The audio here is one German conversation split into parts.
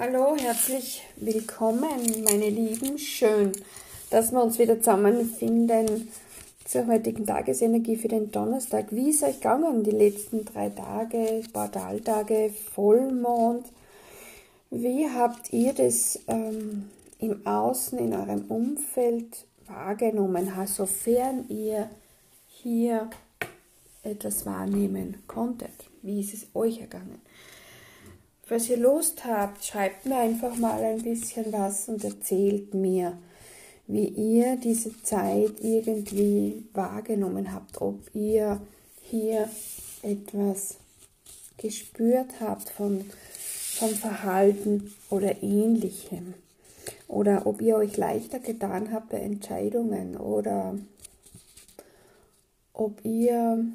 Hallo, herzlich willkommen, meine Lieben. Schön, dass wir uns wieder zusammenfinden zur heutigen Tagesenergie für den Donnerstag. Wie ist euch gegangen die letzten drei Tage, Portaltage, Vollmond? Wie habt ihr das ähm, im Außen, in eurem Umfeld wahrgenommen, sofern ihr hier etwas wahrnehmen konntet? Wie ist es euch ergangen? Falls ihr Lust habt, schreibt mir einfach mal ein bisschen was und erzählt mir, wie ihr diese Zeit irgendwie wahrgenommen habt, ob ihr hier etwas gespürt habt von, vom Verhalten oder ähnlichem. Oder ob ihr euch leichter getan habt bei Entscheidungen oder ob ihr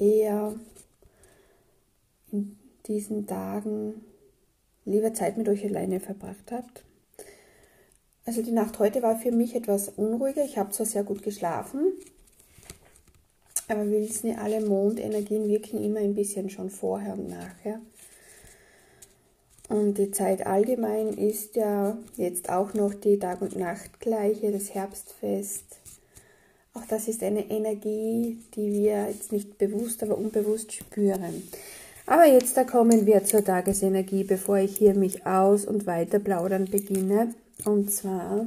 eher in diesen Tagen lieber Zeit mit euch alleine verbracht habt. Also die Nacht heute war für mich etwas unruhiger. Ich habe zwar sehr gut geschlafen, aber wir wissen alle Mondenergien wirken immer ein bisschen schon vorher und nachher. Und die Zeit allgemein ist ja jetzt auch noch die Tag- und Nachtgleiche, das Herbstfest. Auch das ist eine Energie, die wir jetzt nicht bewusst, aber unbewusst spüren. Aber jetzt da kommen wir zur Tagesenergie, bevor ich hier mich aus und weiter plaudern beginne. Und zwar,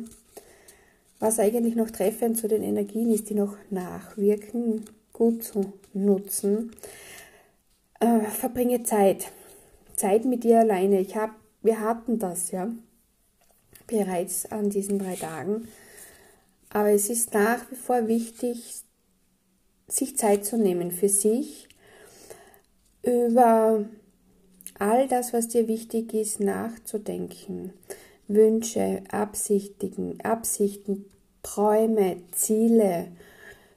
was eigentlich noch treffend zu den Energien ist, die noch nachwirken, gut zu nutzen. Äh, verbringe Zeit. Zeit mit dir alleine. Ich hab, wir hatten das ja bereits an diesen drei Tagen. Aber es ist nach wie vor wichtig, sich Zeit zu nehmen für sich über all das, was dir wichtig ist, nachzudenken. Wünsche, Absichtigen, Absichten, Träume, Ziele,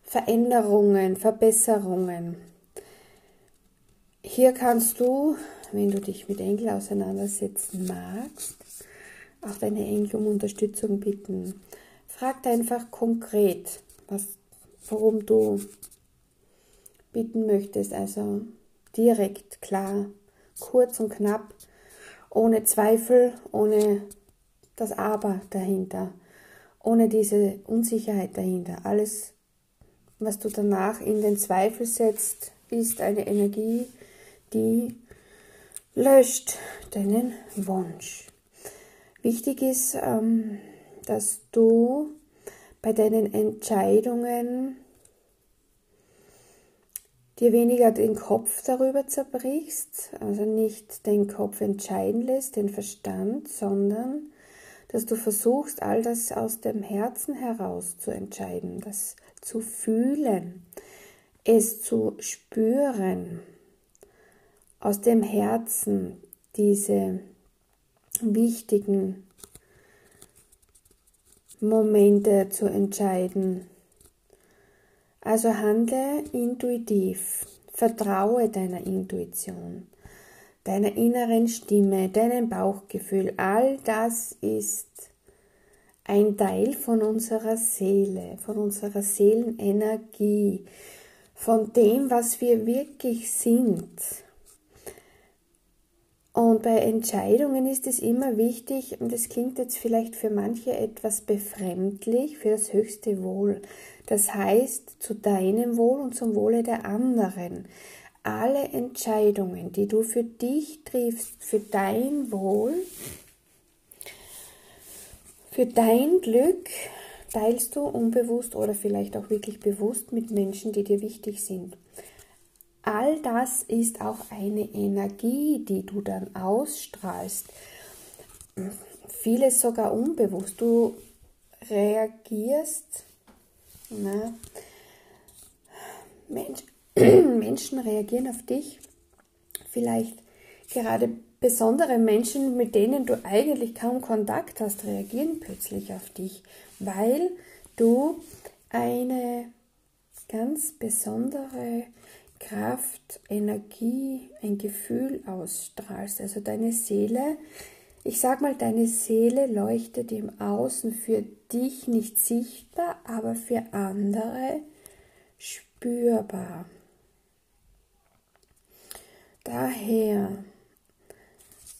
Veränderungen, Verbesserungen. Hier kannst du, wenn du dich mit Engel auseinandersetzen magst, auch deine Engel um Unterstützung bitten. Frag einfach konkret, was, worum du bitten möchtest. Also direkt, klar, kurz und knapp, ohne Zweifel, ohne das Aber dahinter, ohne diese Unsicherheit dahinter. Alles, was du danach in den Zweifel setzt, ist eine Energie, die löscht deinen Wunsch. Wichtig ist, ähm, dass du bei deinen Entscheidungen dir weniger den Kopf darüber zerbrichst, also nicht den Kopf entscheiden lässt, den Verstand, sondern dass du versuchst, all das aus dem Herzen heraus zu entscheiden, das zu fühlen, es zu spüren, aus dem Herzen diese wichtigen Momente zu entscheiden, also handle intuitiv, vertraue deiner Intuition, deiner inneren Stimme, deinem Bauchgefühl. All das ist ein Teil von unserer Seele, von unserer Seelenenergie, von dem, was wir wirklich sind. Und bei Entscheidungen ist es immer wichtig, und das klingt jetzt vielleicht für manche etwas befremdlich, für das höchste Wohl. Das heißt, zu deinem Wohl und zum Wohle der anderen. Alle Entscheidungen, die du für dich triffst, für dein Wohl, für dein Glück, teilst du unbewusst oder vielleicht auch wirklich bewusst mit Menschen, die dir wichtig sind. All das ist auch eine Energie, die du dann ausstrahlst. Vieles sogar unbewusst. Du reagierst na, Mensch, Menschen reagieren auf dich. Vielleicht gerade besondere Menschen, mit denen du eigentlich kaum Kontakt hast, reagieren plötzlich auf dich, weil du eine ganz besondere Kraft, Energie, ein Gefühl ausstrahlst. Also deine Seele ich sag mal, deine Seele leuchtet im Außen für dich nicht sichtbar, aber für andere spürbar. Daher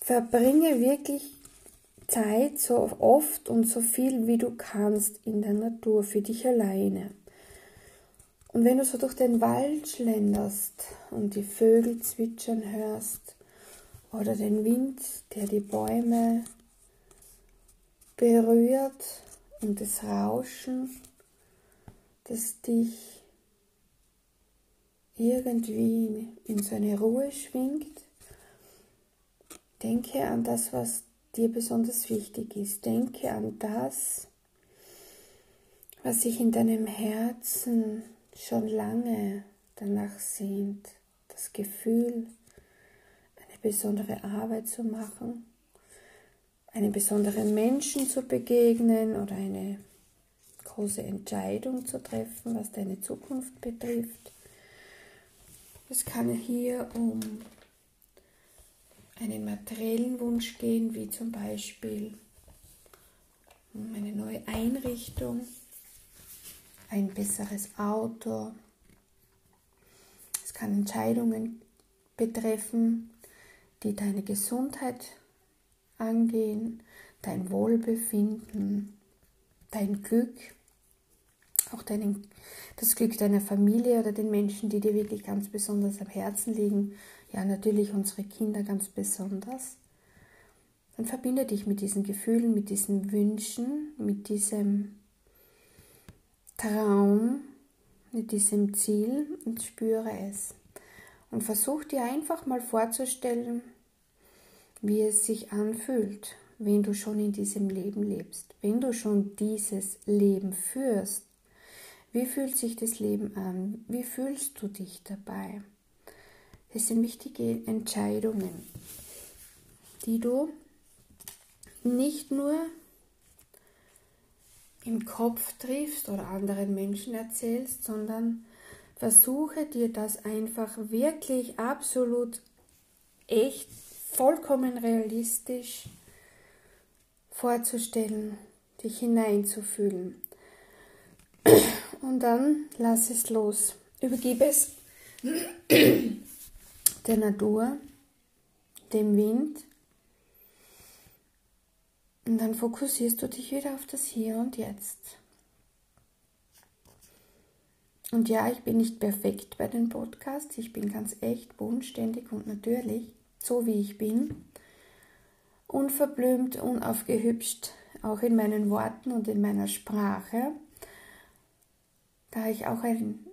verbringe wirklich Zeit so oft und so viel wie du kannst in der Natur für dich alleine. Und wenn du so durch den Wald schlenderst und die Vögel zwitschern hörst oder den Wind, der die Bäume berührt und das Rauschen, das dich irgendwie in so eine Ruhe schwingt, denke an das, was dir besonders wichtig ist. Denke an das, was sich in deinem Herzen schon lange danach sehnt. Das Gefühl, eine besondere Arbeit zu machen, einem besonderen Menschen zu begegnen oder eine große Entscheidung zu treffen, was deine Zukunft betrifft. Es kann hier um einen materiellen Wunsch gehen, wie zum Beispiel eine neue Einrichtung, ein besseres Auto. Es kann Entscheidungen betreffen, die deine Gesundheit angehen, dein Wohlbefinden, dein Glück, auch deinen, das Glück deiner Familie oder den Menschen, die dir wirklich ganz besonders am Herzen liegen ja natürlich unsere Kinder ganz besonders, dann verbinde dich mit diesen Gefühlen, mit diesen Wünschen, mit diesem Traum, mit diesem Ziel und spüre es. Und versuch dir einfach mal vorzustellen, wie es sich anfühlt, wenn du schon in diesem Leben lebst, wenn du schon dieses Leben führst. Wie fühlt sich das Leben an? Wie fühlst du dich dabei? Es sind wichtige Entscheidungen, die du nicht nur im Kopf triffst oder anderen Menschen erzählst, sondern versuche dir das einfach wirklich absolut echt, vollkommen realistisch vorzustellen, dich hineinzufühlen. Und dann lass es los. Übergib es der Natur, dem Wind. Und dann fokussierst du dich wieder auf das Hier und Jetzt. Und ja, ich bin nicht perfekt bei den Podcasts. Ich bin ganz echt, bodenständig und natürlich, so wie ich bin. Unverblümt, unaufgehübscht, auch in meinen Worten und in meiner Sprache. Da ich auch ein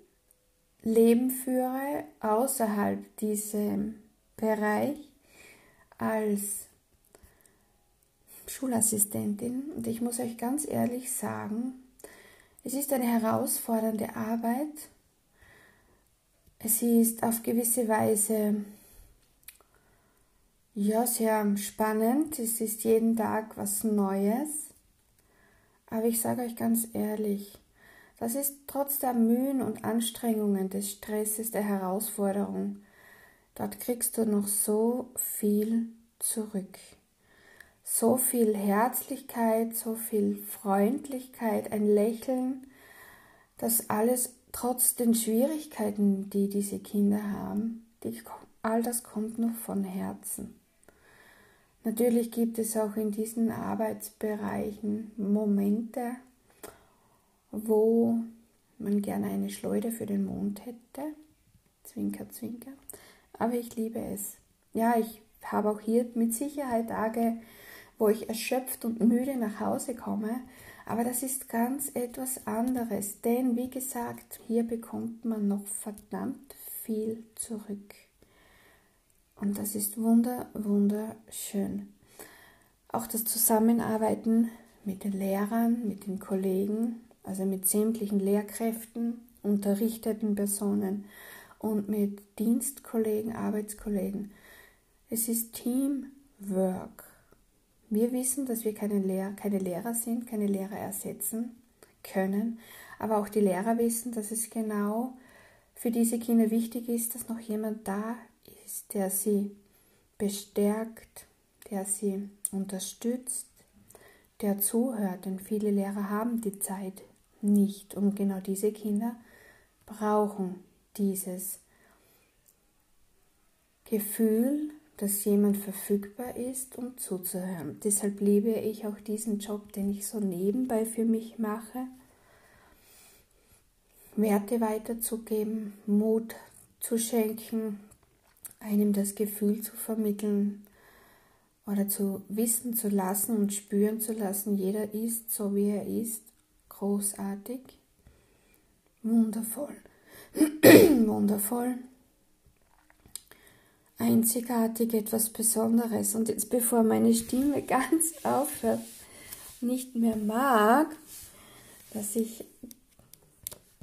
Leben führe außerhalb diesem Bereich als Schulassistentin. Und ich muss euch ganz ehrlich sagen, es ist eine herausfordernde Arbeit. Es ist auf gewisse Weise ja sehr spannend. Es ist jeden Tag was Neues. Aber ich sage euch ganz ehrlich, das ist trotz der Mühen und Anstrengungen, des Stresses, der Herausforderung. Dort kriegst du noch so viel zurück. So viel Herzlichkeit, so viel Freundlichkeit, ein Lächeln, das alles trotz den Schwierigkeiten, die diese Kinder haben, die, all das kommt noch von Herzen. Natürlich gibt es auch in diesen Arbeitsbereichen Momente, wo man gerne eine Schleuder für den Mond hätte. Zwinker, zwinker. Aber ich liebe es. Ja, ich habe auch hier mit Sicherheit Tage, wo ich erschöpft und müde nach Hause komme. Aber das ist ganz etwas anderes, denn wie gesagt, hier bekommt man noch verdammt viel zurück. Und das ist wunder, wunderschön. Auch das Zusammenarbeiten mit den Lehrern, mit den Kollegen, also mit sämtlichen Lehrkräften, unterrichteten Personen und mit Dienstkollegen, Arbeitskollegen. Es ist Teamwork. Wir wissen, dass wir keine, Lehr keine Lehrer sind, keine Lehrer ersetzen können, aber auch die Lehrer wissen, dass es genau für diese Kinder wichtig ist, dass noch jemand da ist, der sie bestärkt, der sie unterstützt, der zuhört, denn viele Lehrer haben die Zeit nicht. Und genau diese Kinder brauchen dieses Gefühl, dass jemand verfügbar ist, um zuzuhören. Deshalb liebe ich auch diesen Job, den ich so nebenbei für mich mache. Werte weiterzugeben, Mut zu schenken, einem das Gefühl zu vermitteln oder zu wissen zu lassen und spüren zu lassen, jeder ist so wie er ist, großartig, wundervoll, wundervoll, einzigartig, etwas Besonderes. Und jetzt bevor meine Stimme ganz aufhört, nicht mehr mag, dass ich,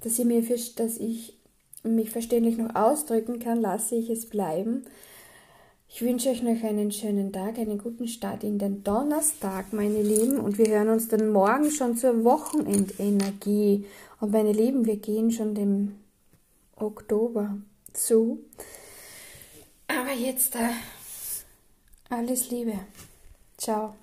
dass ich, mir, dass ich mich verständlich noch ausdrücken kann, lasse ich es bleiben. Ich wünsche euch noch einen schönen Tag, einen guten Start in den Donnerstag, meine Lieben. Und wir hören uns dann morgen schon zur Wochenendenergie. Und meine Lieben, wir gehen schon dem Oktober zu. Aber jetzt äh, alles Liebe. Ciao.